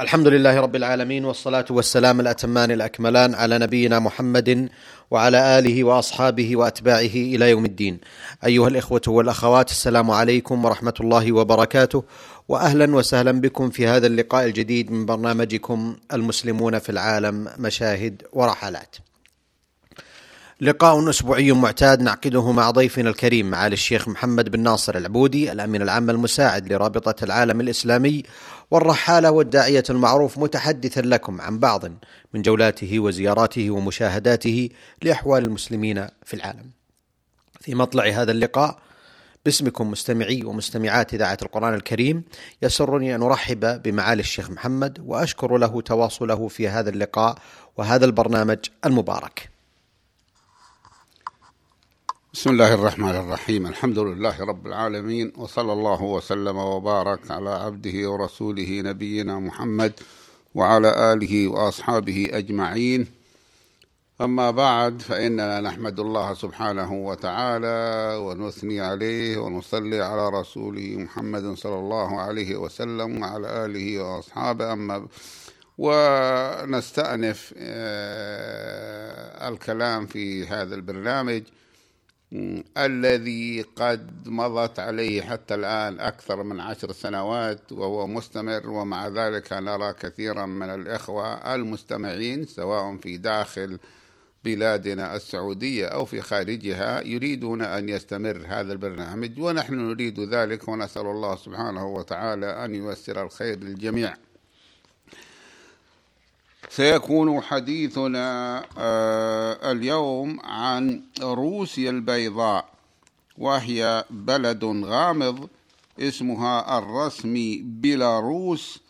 الحمد لله رب العالمين والصلاة والسلام الأتمان الأكملان على نبينا محمد وعلى آله وأصحابه وأتباعه إلى يوم الدين. أيها الإخوة والأخوات السلام عليكم ورحمة الله وبركاته واهلا وسهلا بكم في هذا اللقاء الجديد من برنامجكم المسلمون في العالم مشاهد ورحلات. لقاء أسبوعي معتاد نعقده مع ضيفنا الكريم معالي الشيخ محمد بن ناصر العبودي الأمين العام المساعد لرابطة العالم الإسلامي والرحالة والداعية المعروف متحدثا لكم عن بعض من جولاته وزياراته ومشاهداته لأحوال المسلمين في العالم. في مطلع هذا اللقاء باسمكم مستمعي ومستمعات إذاعة القرآن الكريم يسرني أن أرحب بمعالي الشيخ محمد وأشكر له تواصله في هذا اللقاء وهذا البرنامج المبارك. بسم الله الرحمن الرحيم الحمد لله رب العالمين وصلى الله وسلم وبارك على عبده ورسوله نبينا محمد وعلى آله وأصحابه أجمعين أما بعد فإننا نحمد الله سبحانه وتعالى ونثني عليه ونصلي على رسوله محمد صلى الله عليه وسلم وعلى آله وأصحابه أما ونستأنف الكلام في هذا البرنامج الذي قد مضت عليه حتى الآن أكثر من عشر سنوات وهو مستمر ومع ذلك نرى كثيرا من الإخوة المستمعين سواء في داخل بلادنا السعودية أو في خارجها يريدون أن يستمر هذا البرنامج ونحن نريد ذلك ونسأل الله سبحانه وتعالى أن ييسر الخير للجميع. سيكون حديثنا اليوم عن روسيا البيضاء وهي بلد غامض اسمها الرسمي بيلاروس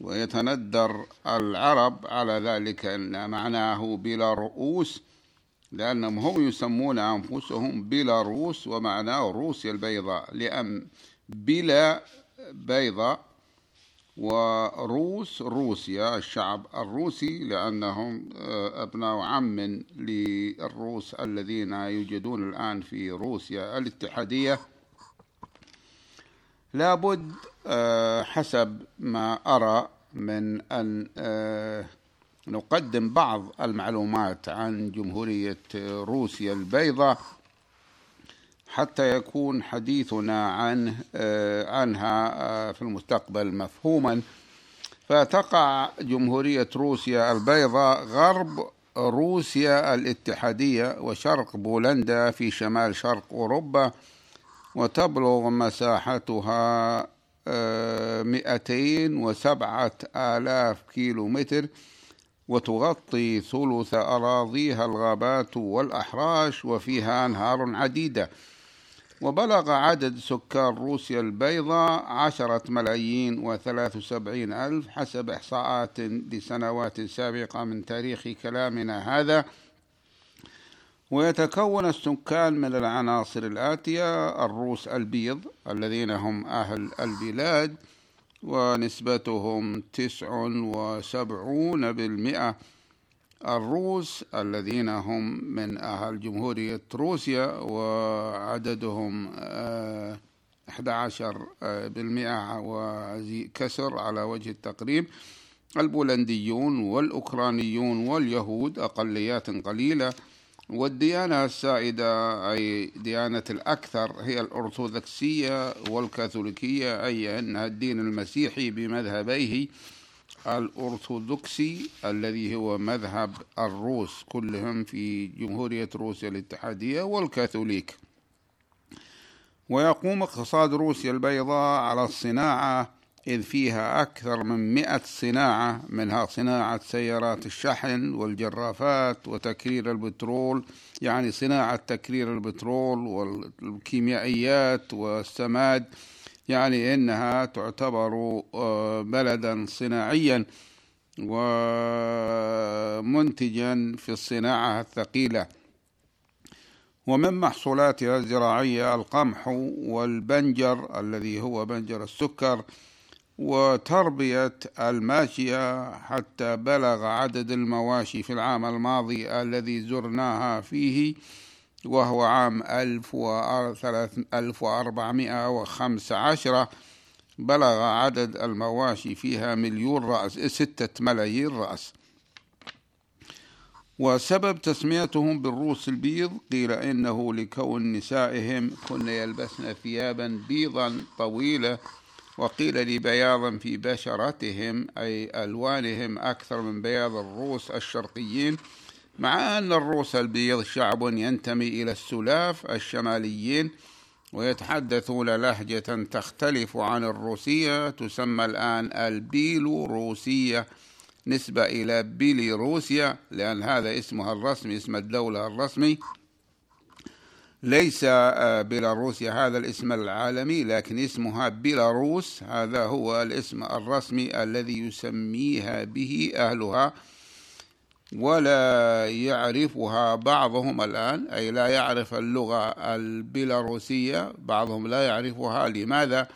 ويتندر العرب على ذلك إن معناه بلا رؤوس لأنهم هم يسمون أنفسهم بيلاروس ومعناه روسيا البيضاء لأن بلا بيضاء وروس روسيا الشعب الروسي لأنهم أبناء عم للروس الذين يوجدون الآن في روسيا الاتحادية. لابد حسب ما أرى من أن نقدم بعض المعلومات عن جمهورية روسيا البيضاء. حتى يكون حديثنا عنه عنها في المستقبل مفهوما. فتقع جمهورية روسيا البيضاء غرب روسيا الاتحادية وشرق بولندا في شمال شرق أوروبا وتبلغ مساحتها مئتين وسبعة آلاف كيلو متر وتغطي ثلث أراضيها الغابات والأحراش وفيها أنهار عديدة. وبلغ عدد سكان روسيا البيضاء عشرة ملايين وثلاث وسبعين ألف حسب إحصاءات لسنوات سابقة من تاريخ كلامنا هذا. ويتكون السكان من العناصر الآتية الروس البيض الذين هم أهل البلاد ونسبتهم تسع وسبعون بالمئة. الروس الذين هم من أهل جمهورية روسيا وعددهم أحد عشر بالمئة وكسر على وجه التقريب. البولنديون والأوكرانيون واليهود أقليات قليلة. والديانة السائدة أي ديانة الأكثر هي الأرثوذكسية والكاثوليكية أي أنها الدين المسيحي بمذهبيه. الأرثوذكسي الذي هو مذهب الروس كلهم في جمهورية روسيا الاتحادية والكاثوليك. ويقوم اقتصاد روسيا البيضاء على الصناعة إذ فيها أكثر من مئة صناعة منها صناعة سيارات الشحن والجرافات وتكرير البترول يعني صناعة تكرير البترول والكيميائيات والسماد. يعني إنها تعتبر بلدا صناعيا ومنتجا في الصناعة الثقيلة. ومن محصولاتها الزراعية القمح والبنجر الذي هو بنجر السكر وتربية الماشية حتى بلغ عدد المواشي في العام الماضي الذي زرناها فيه. وهو عام ألف وأربعمائة وخمس عشرة بلغ عدد المواشي فيها مليون رأس ستة ملايين رأس. وسبب تسميتهم بالروس البيض قيل إنه لكون نسائهم كن يلبسن ثيابا بيضا طويلة وقيل لبياضا في بشرتهم أي ألوانهم أكثر من بياض الروس الشرقيين. مع أن الروس البيض شعب ينتمي إلى السلاف الشماليين ويتحدثون لهجة تختلف عن الروسية تسمى الآن البيلوروسية نسبة إلى بيليروسيا لأن هذا اسمها الرسمي اسم الدولة الرسمي. ليس آه، بيلاروسيا هذا الاسم العالمي لكن اسمها بيلاروس. هذا هو الاسم الرسمي الذي يسميها به أهلها. ولا يعرفها بعضهم الآن أي لا يعرف اللغة البيلاروسية بعضهم لا يعرفها لماذا؟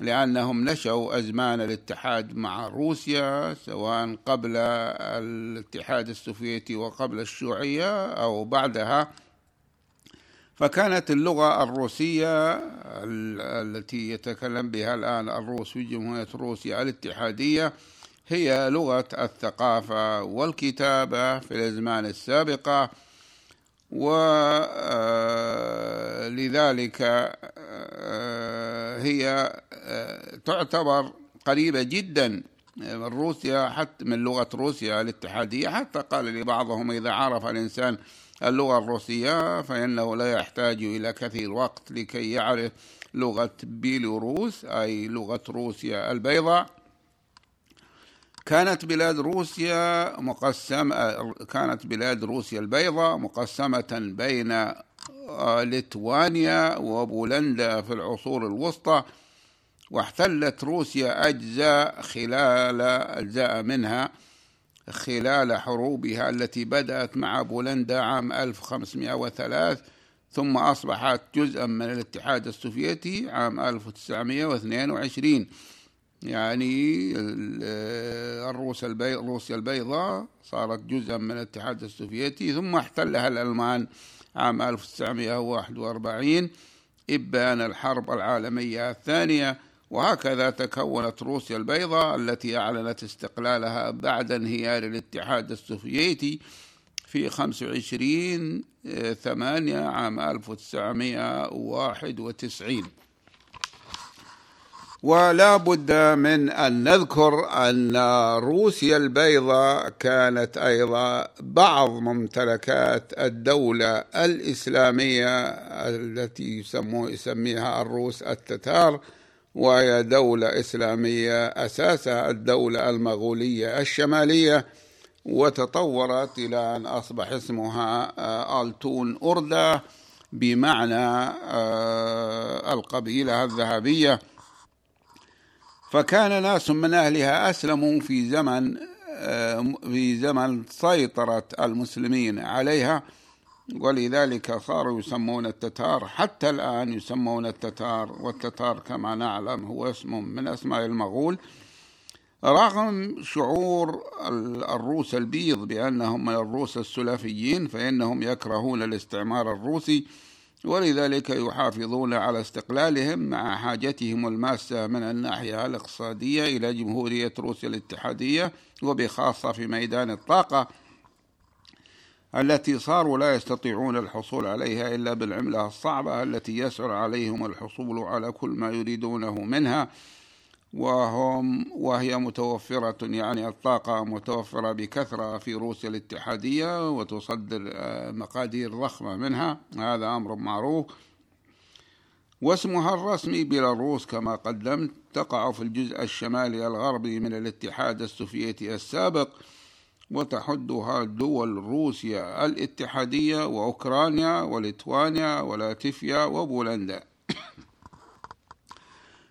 لأنهم نشأوا أزمان الاتحاد مع روسيا سواء قبل الاتحاد السوفيتي وقبل الشيوعية أو بعدها فكانت اللغة الروسية التي يتكلم بها الآن الروس في جمهورية روسيا الاتحادية هي لغة الثقافة والكتابة في الأزمان السابقة ولذلك آه، آه، هي آه، تعتبر قريبة جدا من روسيا حتى من لغة روسيا الاتحادية. حتى قال لي بعضهم إذا عرف الإنسان اللغة الروسية فإنه لا يحتاج إلى كثير وقت لكي يعرف لغة بيلوروس أي لغة روسيا البيضاء. كانت بلاد روسيا مقسمة كانت بلاد روسيا البيضاء مقسمة بين ليتوانيا وبولندا في العصور الوسطى واحتلت روسيا أجزاء خلال أجزاء منها خلال حروبها التي بدأت مع بولندا عام 1503 ثم أصبحت جزءا من الاتحاد السوفيتي عام 1922 يعني الروس البي... روسيا البيضاء صارت جزءا من الاتحاد السوفيتي ثم احتلها الألمان عام 1941 إبان الحرب العالمية الثانية وهكذا تكونت روسيا البيضاء التي أعلنت استقلالها بعد انهيار الاتحاد السوفيتي في 25 8 عام 1991 ولا بد من أن نذكر أن روسيا البيضاء كانت أيضا بعض ممتلكات الدولة الإسلامية التي يسمو يسميها الروس التتار وهي دولة إسلامية أساسها الدولة المغولية الشمالية وتطورت إلى أن أصبح اسمها آه، آلتون أردة بمعنى آه، القبيلة الذهبية. فكان ناس من أهلها أسلموا في زمن آه، في زمن سيطرة المسلمين عليها ولذلك صاروا يسمون التتار. حتى الآن يسمون التتار والتتار كما نعلم هو اسم من أسماء المغول. رغم شعور الروس البيض بأنهم من الروس السلفيين فإنهم يكرهون الاستعمار الروسي. ولذلك يحافظون على استقلالهم مع حاجتهم الماسة من الناحية الاقتصادية إلى جمهورية روسيا الاتحادية وبخاصة في ميدان الطاقة التي صاروا لا يستطيعون الحصول عليها إلا بالعملة الصعبة التي يسعر عليهم الحصول على كل ما يريدونه منها. وهم وهي متوفرة يعني الطاقة متوفرة بكثرة في روسيا الاتحادية وتصدر آه، مقادير ضخمة منها. هذا أمر معروف. واسمها الرسمي بيلاروس كما قدمت تقع في الجزء الشمالي الغربي من الاتحاد السوفيتي السابق وتحدها دول روسيا الاتحادية وأوكرانيا وليتوانيا ولاتفيا وبولندا.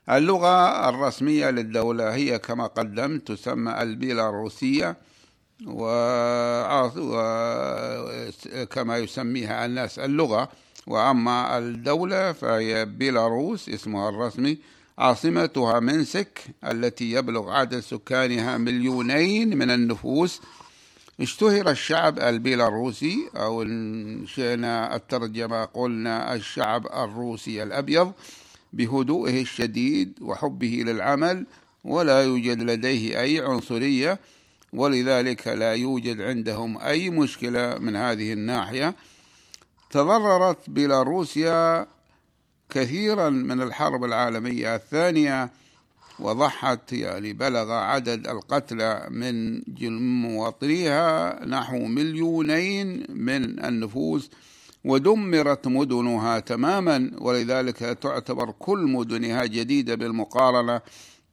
اللغة الرسمية للدولة هي كما قدمت تسمى البيلاروسية وكما يسميها الناس اللغة. وأما الدولة فهي بيلاروس اسمها الرسمي. عاصمتها منسك التي يبلغ عدد سكانها مليونين من النفوس. اشتهر الشعب البيلاروسي أو إن شئنا الترجمة قلنا الشعب الروسي الأبيض. بهدوئه الشديد وحبه للعمل ولا يوجد لديه أي عنصرية ولذلك لا يوجد عندهم أي مشكلة من هذه الناحية. تضررت بيلاروسيا كثيرا من الحرب العالمية الثانية وضحت يعني بلغ عدد القتلى من مواطنيها نحو مليونين من النفوس. ودمرت مدنها تماما ولذلك تعتبر كل مدنها جديدة بالمقارنة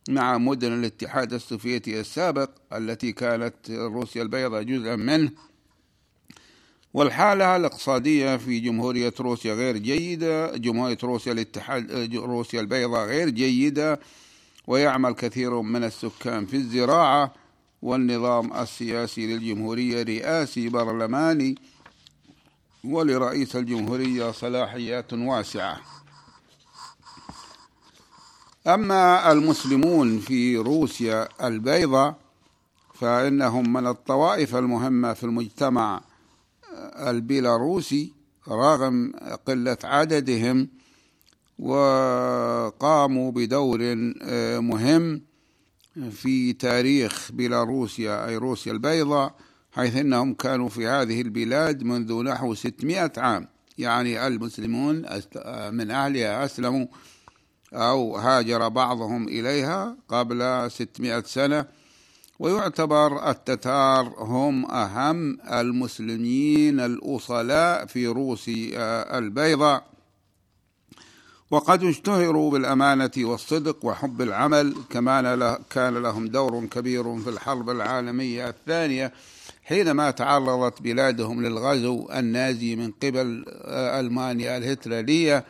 مع مدن الاتحاد السوفيتي السابق التي كانت روسيا البيضاء جزءا منه. والحالة الاقتصادية في جمهورية روسيا غير جيدة جمهورية روسيا الاتحاد روسيا البيضاء غير جيدة ويعمل كثير من السكان في الزراعة والنظام السياسي للجمهورية رئاسي برلماني. ولرئيس الجمهورية صلاحيات واسعة. أما المسلمون في روسيا البيضاء فإنهم من الطوائف المهمة في المجتمع البيلاروسي رغم قلة عددهم وقاموا بدور مهم في تاريخ بيلاروسيا أي روسيا البيضاء. حيث أنهم كانوا في هذه البلاد منذ نحو 600 عام. يعني المسلمون من أهلها أسلموا أو هاجر بعضهم إليها قبل 600 سنة. ويعتبر التتار هم أهم المسلمين الأصلاء في روسيا البيضاء. وقد اشتهروا بالأمانة والصدق وحب العمل كما كان لهم دور كبير في الحرب العالمية الثانية. حينما تعرضت بلادهم للغزو النازي من قبل ألمانيا الهتلرية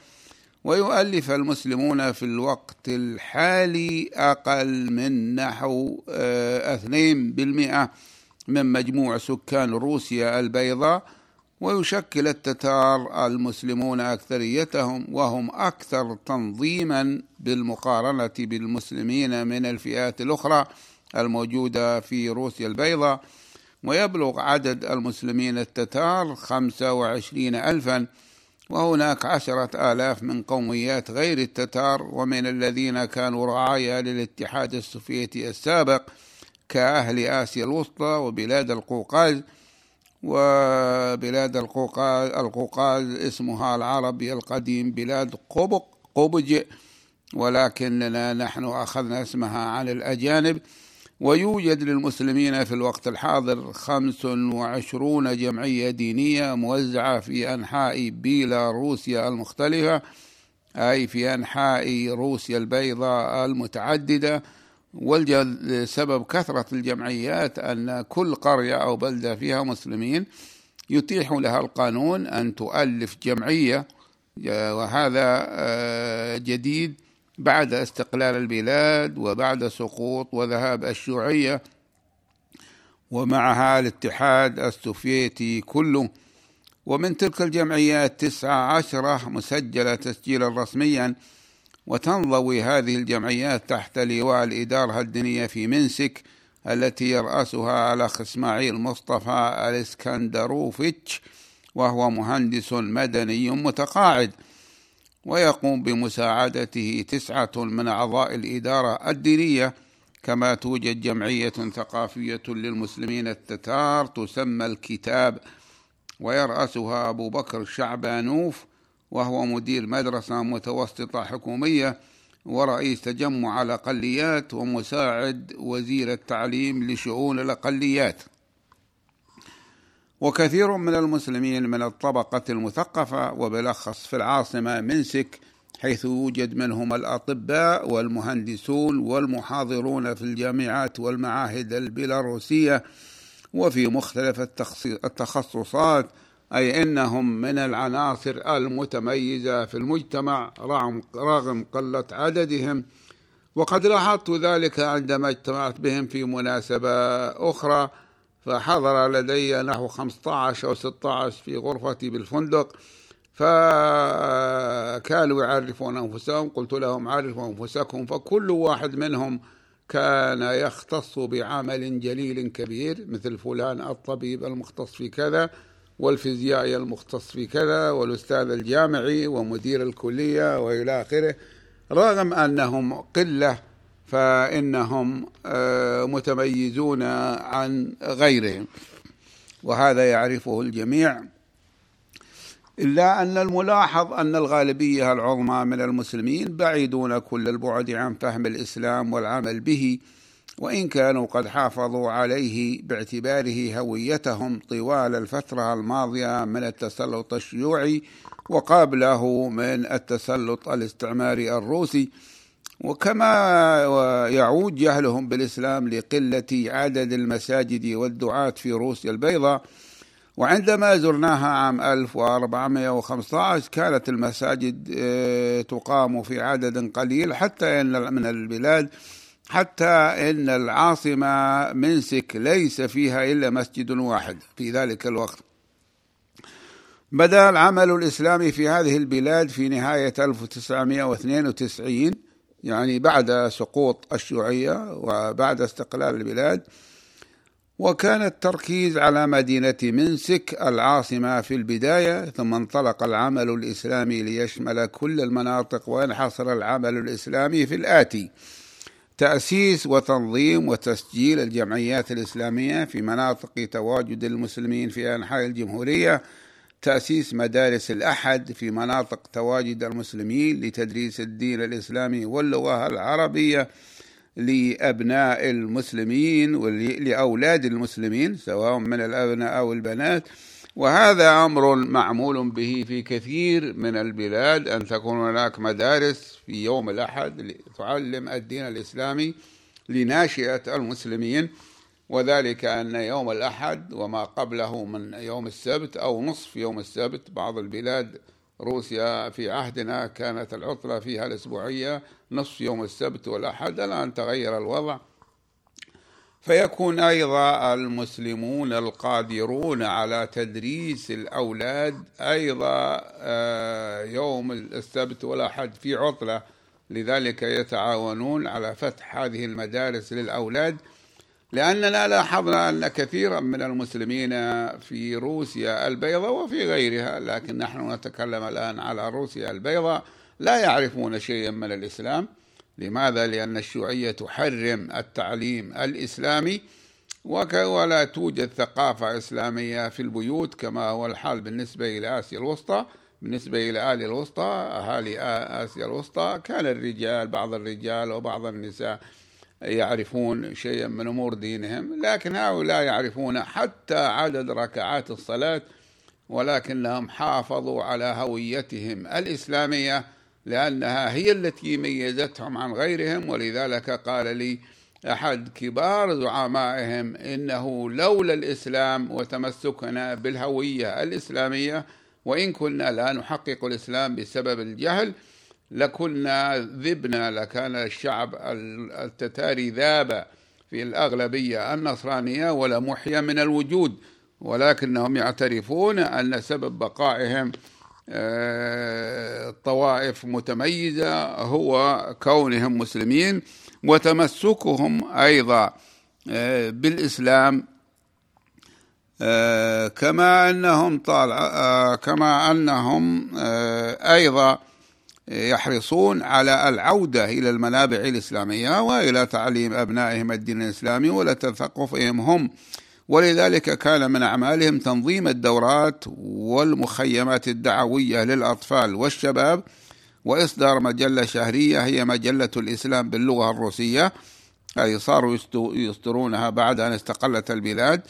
ويؤلف المسلمون في الوقت الحالي أقل من نحو اثنين بالمئة من مجموع سكان روسيا البيضاء ويشكل التتار المسلمون أكثريتهم وهم أكثر تنظيما بالمقارنة بالمسلمين من الفئات الأخرى الموجودة في روسيا البيضاء. ويبلغ عدد المسلمين التتار خمسة وعشرين ألفا وهناك عشرة آلاف من قوميات غير التتار ومن الذين كانوا رعايا للاتحاد السوفيتي السابق كأهل آسيا الوسطى وبلاد القوقاز وبلاد القوقاز القوقاز اسمها العربي القديم بلاد قبق قبج ولكننا نحن أخذنا اسمها عن الأجانب. ويوجد للمسلمين في الوقت الحاضر خمس وعشرون جمعية دينية موزعة في أنحاء بيلاروسيا المختلفة أي في أنحاء روسيا البيضاء المتعددة. والسبب كثرة الجمعيات أن كل قرية أو بلدة فيها مسلمين يتيح لها القانون أن تؤلف جمعية وهذا آه، جديد بعد استقلال البلاد وبعد سقوط وذهاب الشيوعية ومعها الاتحاد السوفيتي كله. ومن تلك الجمعيات تسعة عشرة مسجلة تسجيلا رسميا. وتنضوي هذه الجمعيات تحت لواء الإدارة الدينية في منسك التي يرأسها الأخ إسماعيل مصطفى الإسكندروفيتش وهو مهندس مدني متقاعد. ويقوم بمساعدته تسعة من أعضاء الإدارة الدينية كما توجد جمعية ثقافية للمسلمين التتار تسمى الكتاب ويرأسها أبو بكر الشعبانوف وهو مدير مدرسة متوسطة حكومية ورئيس تجمع الأقليات ومساعد وزير التعليم لشؤون الأقليات. وكثير من المسلمين من الطبقة المثقفة وبالأخص في العاصمة منسك حيث يوجد منهم الأطباء والمهندسون والمحاضرون في الجامعات والمعاهد البيلاروسية وفي مختلف التخصصات أي أنهم من العناصر المتميزة في المجتمع رغم قلة عددهم. وقد لاحظت ذلك عندما اجتمعت بهم في مناسبة أخرى فحضر لدي نحو 15 أو 16 في غرفتي بالفندق فكانوا يعرفون أنفسهم قلت لهم عرفوا أنفسكم فكل واحد منهم كان يختص بعمل جليل كبير مثل فلان الطبيب المختص في كذا والفيزيائي المختص في كذا والأستاذ الجامعي ومدير الكلية وإلى آخره رغم أنهم قلة فإنهم آه، متميزون عن غيرهم وهذا يعرفه الجميع. إلا أن الملاحظ أن الغالبية العظمى من المسلمين بعيدون كل البعد عن فهم الإسلام والعمل به وإن كانوا قد حافظوا عليه باعتباره هويتهم طوال الفترة الماضية من التسلط الشيوعي وقبله من التسلط الاستعماري الروسي وكما يعود جهلهم بالإسلام لقلة عدد المساجد والدعاة في روسيا البيضاء وعندما زرناها عام 1415 كانت المساجد آه، تقام في عدد قليل حتى إن من البلاد حتى إن العاصمة منسك ليس فيها إلا مسجد واحد في ذلك الوقت. بدأ العمل الإسلامي في هذه البلاد في نهاية 1992 يعني بعد سقوط الشيوعية وبعد استقلال البلاد وكان التركيز على مدينة منسك العاصمة في البداية ثم انطلق العمل الإسلامي ليشمل كل المناطق وينحصر العمل الإسلامي في الآتي. تأسيس وتنظيم وتسجيل الجمعيات الإسلامية في مناطق تواجد المسلمين في أنحاء الجمهورية تأسيس مدارس الأحد في مناطق تواجد المسلمين لتدريس الدين الإسلامي واللغة العربية لأبناء المسلمين ولأولاد المسلمين سواء من الأبناء أو البنات. وهذا أمر معمول به في كثير من البلاد أن تكون هناك مدارس في يوم الأحد تعلم الدين الإسلامي لناشئة المسلمين. وذلك أن يوم الأحد وما قبله من يوم السبت أو نصف يوم السبت بعض البلاد روسيا في عهدنا كانت العطلة فيها الأسبوعية نصف يوم السبت والأحد الآن تغير الوضع. فيكون أيضا المسلمون القادرون على تدريس الأولاد أيضا آه، يوم السبت والأحد في عطلة. لذلك يتعاونون على فتح هذه المدارس للأولاد. لأننا لاحظنا أن كثيرا من المسلمين في روسيا البيضاء وفي غيرها لكن نحن نتكلم الآن على روسيا البيضاء لا يعرفون شيئا من الإسلام لماذا؟ لأن الشيوعية تحرم التعليم الإسلامي ولا توجد ثقافة إسلامية في البيوت كما هو الحال بالنسبة إلى آسيا الوسطى بالنسبة إلى آل الوسطى أهالي آسيا الوسطى كان الرجال بعض الرجال وبعض النساء يعرفون شيئا من أمور دينهم لكن هؤلاء يعرفون حتى عدد ركعات الصلاة ولكنهم حافظوا على هويتهم الإسلامية لأنها هي التي ميزتهم عن غيرهم. ولذلك قال لي أحد كبار زعمائهم إنه لولا الإسلام وتمسكنا بالهوية الإسلامية وإن كنا لا نحقق الإسلام بسبب الجهل لكنا ذبنا لكان الشعب التتاري ذاب في الأغلبية النصرانية ولمحيا من الوجود ولكنهم يعترفون أن سبب بقائهم آه، طوائف متميزة هو كونهم مسلمين وتمسكهم أيضا آه، بالإسلام آه، كما أنهم طال كما أنهم أيضا يحرصون على العودة إلى المنابع الإسلامية وإلى تعليم أبنائهم الدين الإسلامي ولتثقفهم هم. ولذلك كان من أعمالهم تنظيم الدورات والمخيمات الدعوية للأطفال والشباب وإصدار مجلة شهرية هي مجلة الإسلام باللغة الروسية هذه صاروا يصدرونها بعد أن استقلت البلاد.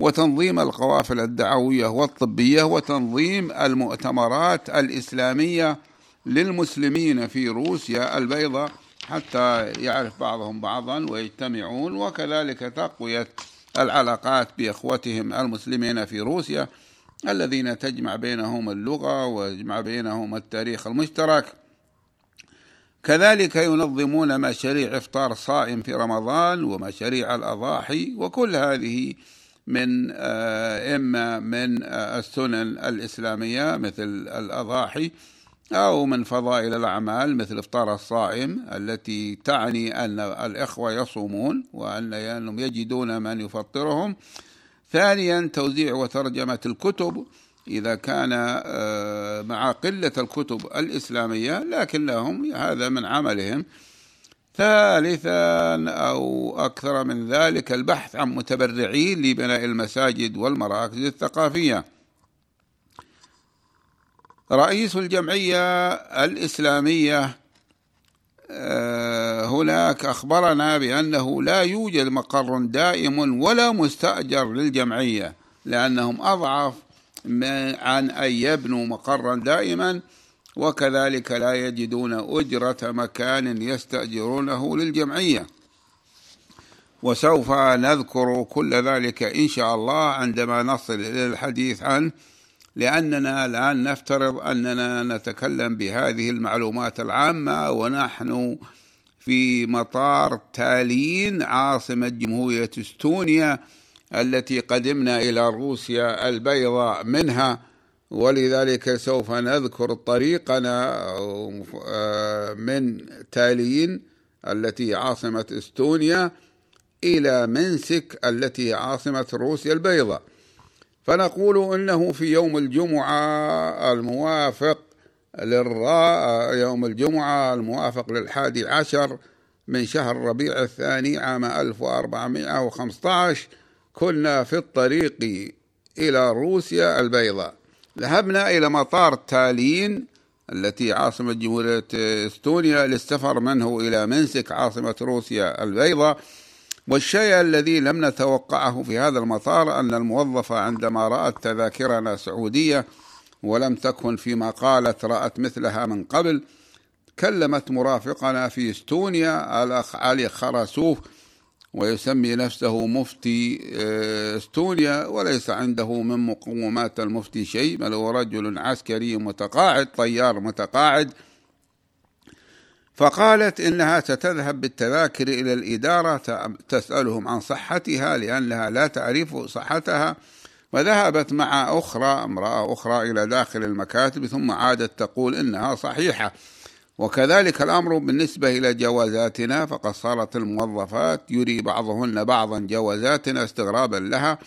وتنظيم القوافل الدعوية والطبية وتنظيم المؤتمرات الإسلامية للمسلمين في روسيا البيضاء حتى يعرف بعضهم بعضا ويجتمعون وكذلك تقوية العلاقات بإخوتهم المسلمين في روسيا الذين تجمع بينهم اللغة ويجمع بينهم التاريخ المشترك. كذلك ينظمون مشاريع إفطار صائم في رمضان ومشاريع الأضاحي وكل هذه من آه، إما من آه، السنن الإسلامية مثل الأضاحي أو من فضائل الأعمال مثل إفطار الصائم التي تعني أن الإخوة يصومون وأنهم يجدون من يفطرهم. ثانيا توزيع وترجمة الكتب. إذا كان آه، مع قلة الكتب الإسلامية لكنهم هذا من عملهم. ثالثا أو أكثر من ذلك البحث عن متبرعين لبناء المساجد والمراكز الثقافية. رئيس الجمعية الإسلامية آه، هناك أخبرنا بأنه لا يوجد مقر دائم ولا مستأجر للجمعية لأنهم أضعف عن أن يبنوا مقرا دائما وكذلك لا يجدون أجرة مكان يستأجرونه للجمعية. وسوف نذكر كل ذلك إن شاء الله عندما نصل إلى الحديث عنه لأننا الآن نفترض أننا نتكلم بهذه المعلومات العامة ونحن في مطار تالين عاصمة جمهورية إستونيا التي قدمنا إلى روسيا البيضاء منها ولذلك سوف نذكر طريقنا آه، من تالين التي عاصمة إستونيا إلى منسك التي عاصمة روسيا البيضاء. فنقول إنه في يوم الجمعة الموافق للراء يوم الجمعة الموافق للحادي عشر من شهر ربيع الثاني عام 1415 كنا في الطريق إلى روسيا البيضاء. ذهبنا إلى مطار تالين التي عاصمة جمهورية إستونيا للسفر منه إلى منسك عاصمة روسيا البيضاء. والشيء الذي لم نتوقعه في هذا المطار أن الموظفة عندما رأت تذاكرنا سعودية ولم تكن فيما قالت رأت مثلها من قبل كلمت مرافقنا في إستونيا الأخ علي خرسوف ويسمي نفسه مفتي آه، إستونيا وليس عنده من مقومات المفتي شيء بل هو رجل عسكري متقاعد طيار متقاعد. فقالت إنها ستذهب بالتذاكر إلى الإدارة تسألهم عن صحتها لأنها لا تعرف صحتها وذهبت مع أخرى امرأة أخرى إلى داخل المكاتب ثم عادت تقول إنها صحيحة. وكذلك الأمر بالنسبة إلى جوازاتنا فقد صارت الموظفات يري بعضهن بعضا جوازاتنا استغرابا لها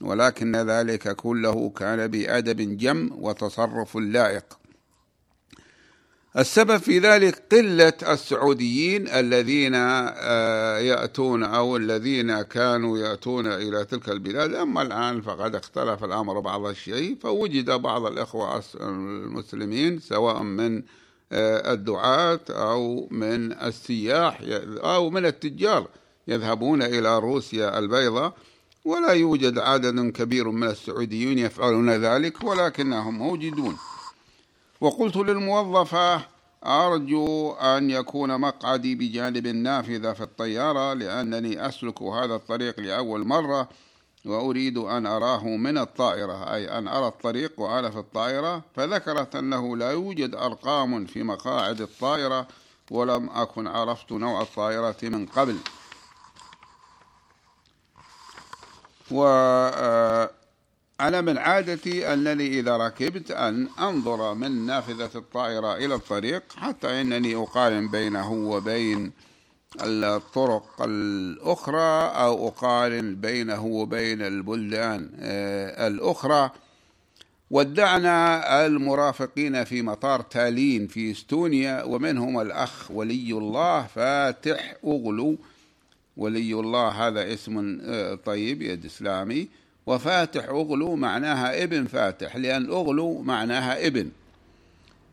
ولكن ذلك كله كان بأدب جم وتصرف لائق. السبب في ذلك قلة السعوديين الذين آه، يأتون أو الذين كانوا يأتون إلى تلك البلاد. أما الآن فقد اختلف الأمر بعض الشيء فوجد بعض الإخوة المسلمين سواء من آه، الدعاة أو من السياح أو من التجار يذهبون إلى روسيا البيضاء. ولا يوجد عدد كبير من السعوديين يفعلون ذلك ولكنهم موجودون. وقلت للموظفة أرجو أن يكون مقعدي بجانب النافذة في الطيارة لأنني أسلك هذا الطريق لأول مرة وأريد أن أراه من الطائرة أي أن أرى الطريق وأنا في الطائرة. فذكرت أنه لا يوجد أرقام في مقاعد الطائرة ولم أكن عرفت نوع الطائرة من قبل. و أنا من عادتي أنني إذا ركبت أن أنظر من نافذة الطائرة إلى الطريق حتى أنني أقارن بينه وبين الطرق الأخرى أو أقارن بينه وبين البلدان آه، الأخرى. ودعنا المرافقين في مطار تالين في إستونيا ومنهم الأخ ولي الله فاتح أغلو. ولي الله هذا اسم آه، طيب يد إسلامي. وفاتح أغلو معناها ابن فاتح لأن أغلو معناها ابن.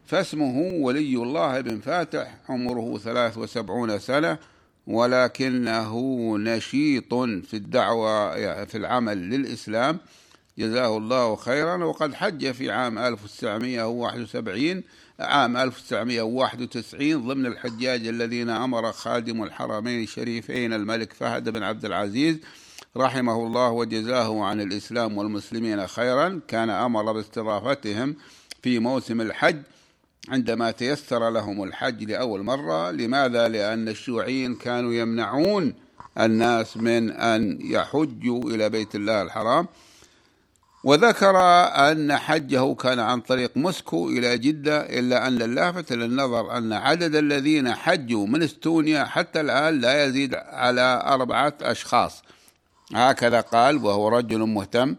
فاسمه ولي الله ابن فاتح عمره ثلاث وسبعون سنة ولكنه نشيط في الدعوة في العمل للإسلام. جزاه الله خيرا. وقد حج في عام 1971 عام 1991 ضمن الحجاج الذين أمر خادم الحرمين الشريفين الملك فهد بن عبد العزيز رحمه الله وجزاه عن الإسلام والمسلمين خيرا كان أمر باستضافتهم في موسم الحج عندما تيسر لهم الحج لأول مرة. لماذا؟ لأن الشيوعيين كانوا يمنعون الناس من أن يحجوا إلى بيت الله الحرام. وذكر أن حجه كان عن طريق موسكو إلى جدة إلا أن اللافت للنظر أن عدد الذين حجوا من إستونيا حتى الآن لا يزيد على أربعة أشخاص. هكذا قال وهو رجل مهتم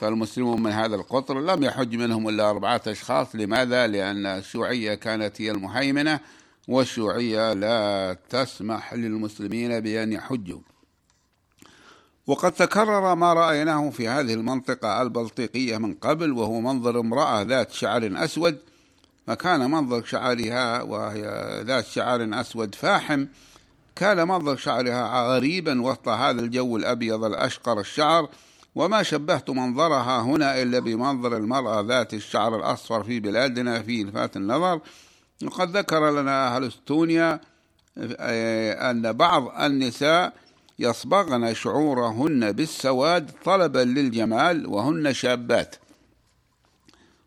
فالمسلمون من هذا القطر لم يحج منهم إلا أربعة أشخاص. لماذا؟ لأن الشيوعية كانت هي المهيمنة والشيوعية لا تسمح للمسلمين بأن يحجوا. وقد تكرر ما رأيناه في هذه المنطقة البلطيقية من قبل وهو منظر امرأة ذات شعر أسود. فكان منظر شعرها وهي ذات شعر أسود فاحم كان منظر شعرها غريبا وسط هذا الجو الأبيض الأشقر الشعر وما شبهت منظرها هنا إلا بمنظر المرأة ذات الشعر الأصفر في بلادنا في الفات النظر. وقد ذكر لنا أهل إستونيا آه، أن بعض النساء يصبغن شعورهن بالسواد طلبا للجمال وهن شابات.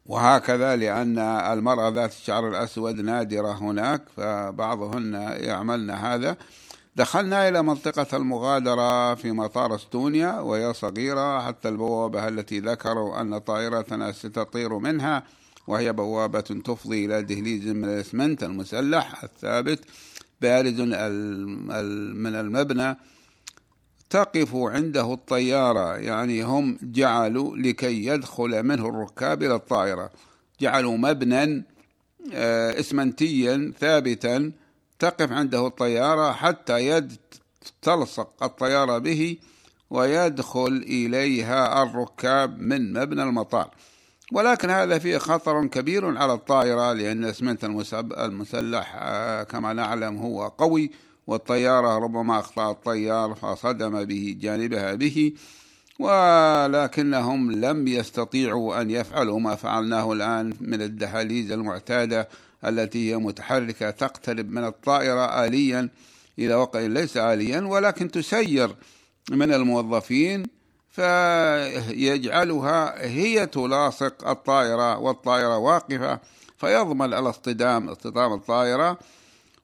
وهكذا لأن المرأة ذات الشعر الأسود نادرة هناك فبعضهن يعملن هذا. دخلنا إلى منطقة المغادرة في مطار إستونيا وهي صغيرة حتى البوابة التي ذكروا أن طائرتنا ستطير منها وهي بوابة تفضي إلى دهليز من الإسمنت المسلح الثابت بارز من المبنى تقف عنده الطيارة. يعني هم جعلوا لكي يدخل منه الركاب إلى الطائرة. جعلوا مبنى آه، إسمنتيا ثابتا تقف عنده الطيارة حتى يد تلصق الطيارة به ويدخل إليها الركاب من مبنى المطار. ولكن هذا فيه خطر كبير على الطائرة لأن اسمنت المسلح آه، كما نعلم هو قوي والطيارة ربما أخطأ الطيار فصدم به جانبها به ولكنهم لم يستطيعوا أن يفعلوا ما فعلناه الآن من الدهاليز المعتادة التي هي متحركة تقترب من الطائرة آليا إلى وقع ليس آليا ولكن تسير من الموظفين فيجعلها هي تلاصق الطائرة والطائرة واقفة فيضمن الاصطدام اصطدام الطائرة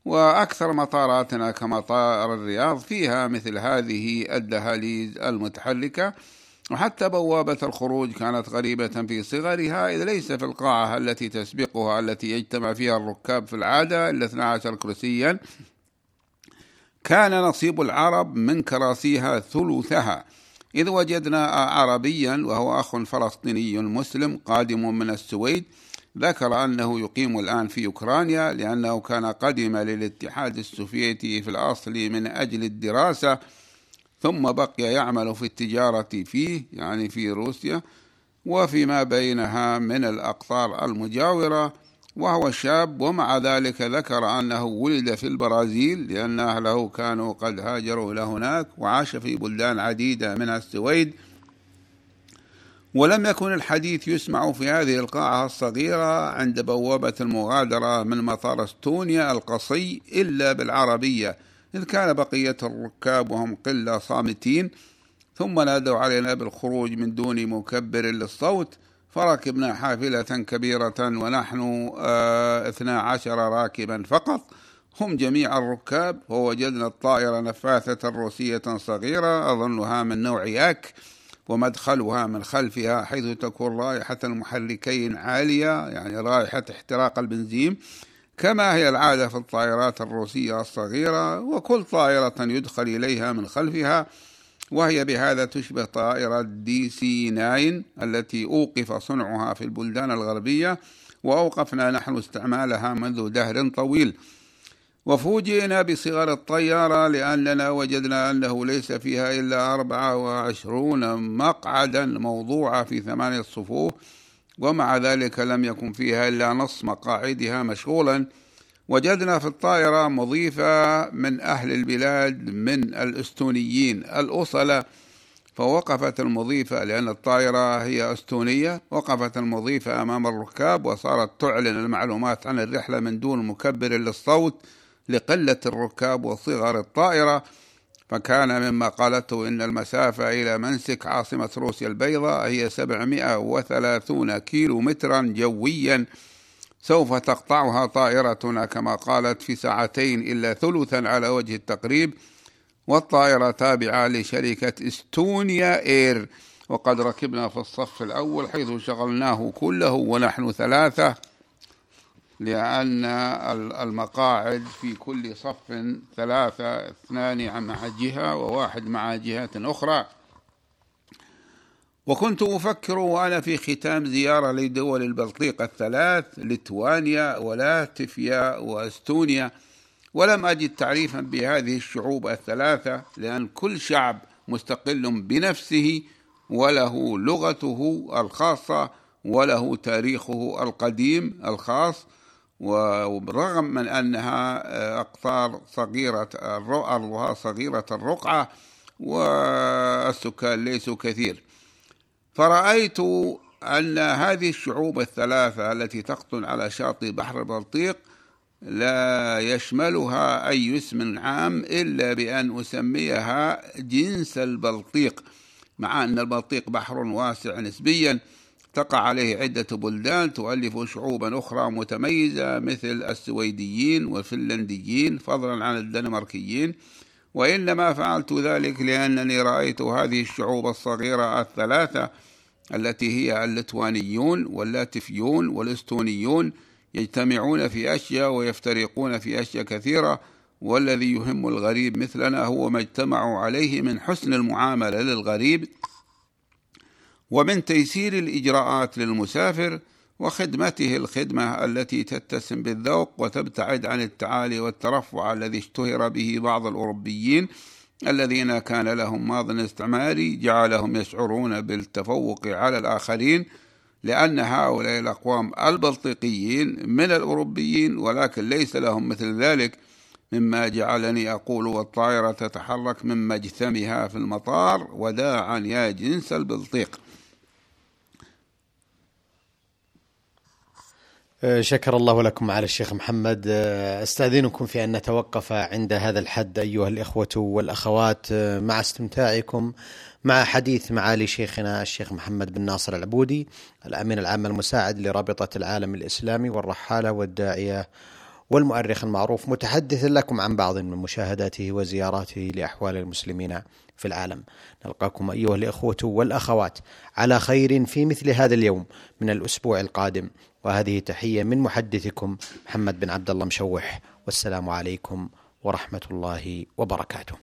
وأكثر مطاراتنا كمطار الرياض فيها مثل هذه الدهاليز المتحركة. وحتى بوابة الخروج كانت غريبة في صغرها إذ ليس في القاعة التي تسبقها التي يجتمع فيها الركاب في العادة إلا 12 كرسيا كان نصيب العرب من كراسيها ثلثها. إذ وجدنا عربيا وهو أخ فلسطيني مسلم قادم من السويد ذكر أنه يقيم الآن في أوكرانيا لأنه كان قدم للاتحاد السوفيتي في الأصل من أجل الدراسة. ثم بقي يعمل في التجارة فيه يعني في روسيا وفيما بينها من الأقطار المجاورة وهو شاب ومع ذلك ذكر أنه ولد في البرازيل لأن أهله كانوا قد هاجروا إلى هناك وعاش في بلدان عديدة منها السويد. ولم يكن الحديث يسمع في هذه القاعة الصغيرة عند بوابة المغادرة من مطار استونيا القصي إلا بالعربية. إذ كان بقية الركاب وهم قلة صامتين ثم نادوا علينا بالخروج من دون مكبر للصوت فركبنا حافلة كبيرة ونحن آه اثنا عشر راكبا فقط. هم جميع الركاب ووجدنا الطائرة نفاثة روسية صغيرة أظنها من نوع ياك ومدخلها من خلفها حيث تكون رائحة المحركين عالية يعني رائحة احتراق البنزين. كما هي العادة في الطائرات الروسية الصغيرة وكل طائرة يدخل إليها من خلفها وهي بهذا تشبه طائرة دي سي 9 التي أوقف صنعها في البلدان الغربية وأوقفنا نحن استعمالها منذ دهر طويل. وفوجئنا بصغر الطيارة لأننا وجدنا أنه ليس فيها إلا أربعة وعشرون مقعدا موضوعة في ثمانية صفوف ومع ذلك لم يكن فيها إلا نص مقاعدها مشغولا. وجدنا في الطائرة مضيفة من أهل البلاد من الأستونيين الأصلة فوقفت المضيفة لأن الطائرة هي أستونية وقفت المضيفة أمام الركاب وصارت تعلن المعلومات عن الرحلة من دون مكبر للصوت لقلة الركاب وصغر الطائرة. فكان مما قالته إن المسافة إلى منسك عاصمة روسيا البيضاء هي 730 كيلو مترا جويا سوف تقطعها طائرتنا كما قالت في ساعتين إلا ثلثا على وجه التقريب والطائرة تابعة لشركة إستونيا إير. وقد ركبنا في الصف الأول حيث شغلناه كله ونحن ثلاثة. لأن المقاعد في كل صف ثلاثة اثنان مع جهة وواحد مع جهة أخرى. وكنت أفكر وأنا في ختام زيارة لدول البلطيق الثلاث ليتوانيا ولاتفيا وأستونيا. ولم أجد تعريفا بهذه الشعوب الثلاثة لأن كل شعب مستقل بنفسه وله لغته الخاصة وله تاريخه القديم الخاص. وبرغم من أنها أقطار صغيرة أرضها صغيرة الرقعة والسكان ليسوا كثير. فرأيت أن هذه الشعوب الثلاثة التي تقطن على شاطئ بحر البلطيق لا يشملها أي اسم عام إلا بأن أسميها جنس البلطيق مع أن البلطيق بحر واسع نسبيا. تقع عليه عدة بلدان تؤلف شعوبا أخرى متميزة مثل السويديين والفنلنديين فضلا عن الدنماركيين. وإنما فعلت ذلك لأنني رأيت هذه الشعوب الصغيرة الثلاثة التي هي اللتوانيون واللاتفيون والإستونيون يجتمعون في أشياء ويفترقون في أشياء كثيرة. والذي يهم الغريب مثلنا هو ما اجتمعوا عليه من حسن المعاملة للغريب. ومن تيسير الإجراءات للمسافر وخدمته الخدمة التي تتسم بالذوق وتبتعد عن التعالي والترفع الذي اشتهر به بعض الأوروبيين الذين كان لهم ماض استعماري جعلهم يشعرون بالتفوق على الآخرين لأن هؤلاء الأقوام البلطيقيين من الأوروبيين ولكن ليس لهم مثل ذلك. مما جعلني أقول والطائرة تتحرك من مجثمها في المطار وداعا يا جنس البلطيق. شكر الله لكم على الشيخ محمد. أه، أستأذنكم في أن نتوقف عند هذا الحد أيها الإخوة والأخوات. أه، مع استمتاعكم مع حديث معالي شيخنا الشيخ محمد بن ناصر العبودي الأمين العام المساعد لرابطة العالم الإسلامي والرحالة والداعية والمؤرخ المعروف متحدثا لكم عن بعض من مشاهداته وزياراته لأحوال المسلمين في العالم. نلقاكم أيها الإخوة والأخوات على خير في مثل هذا اليوم من الأسبوع القادم. وهذه تحية من محدثكم محمد بن عبد الله مشوح والسلام عليكم ورحمة الله وبركاته.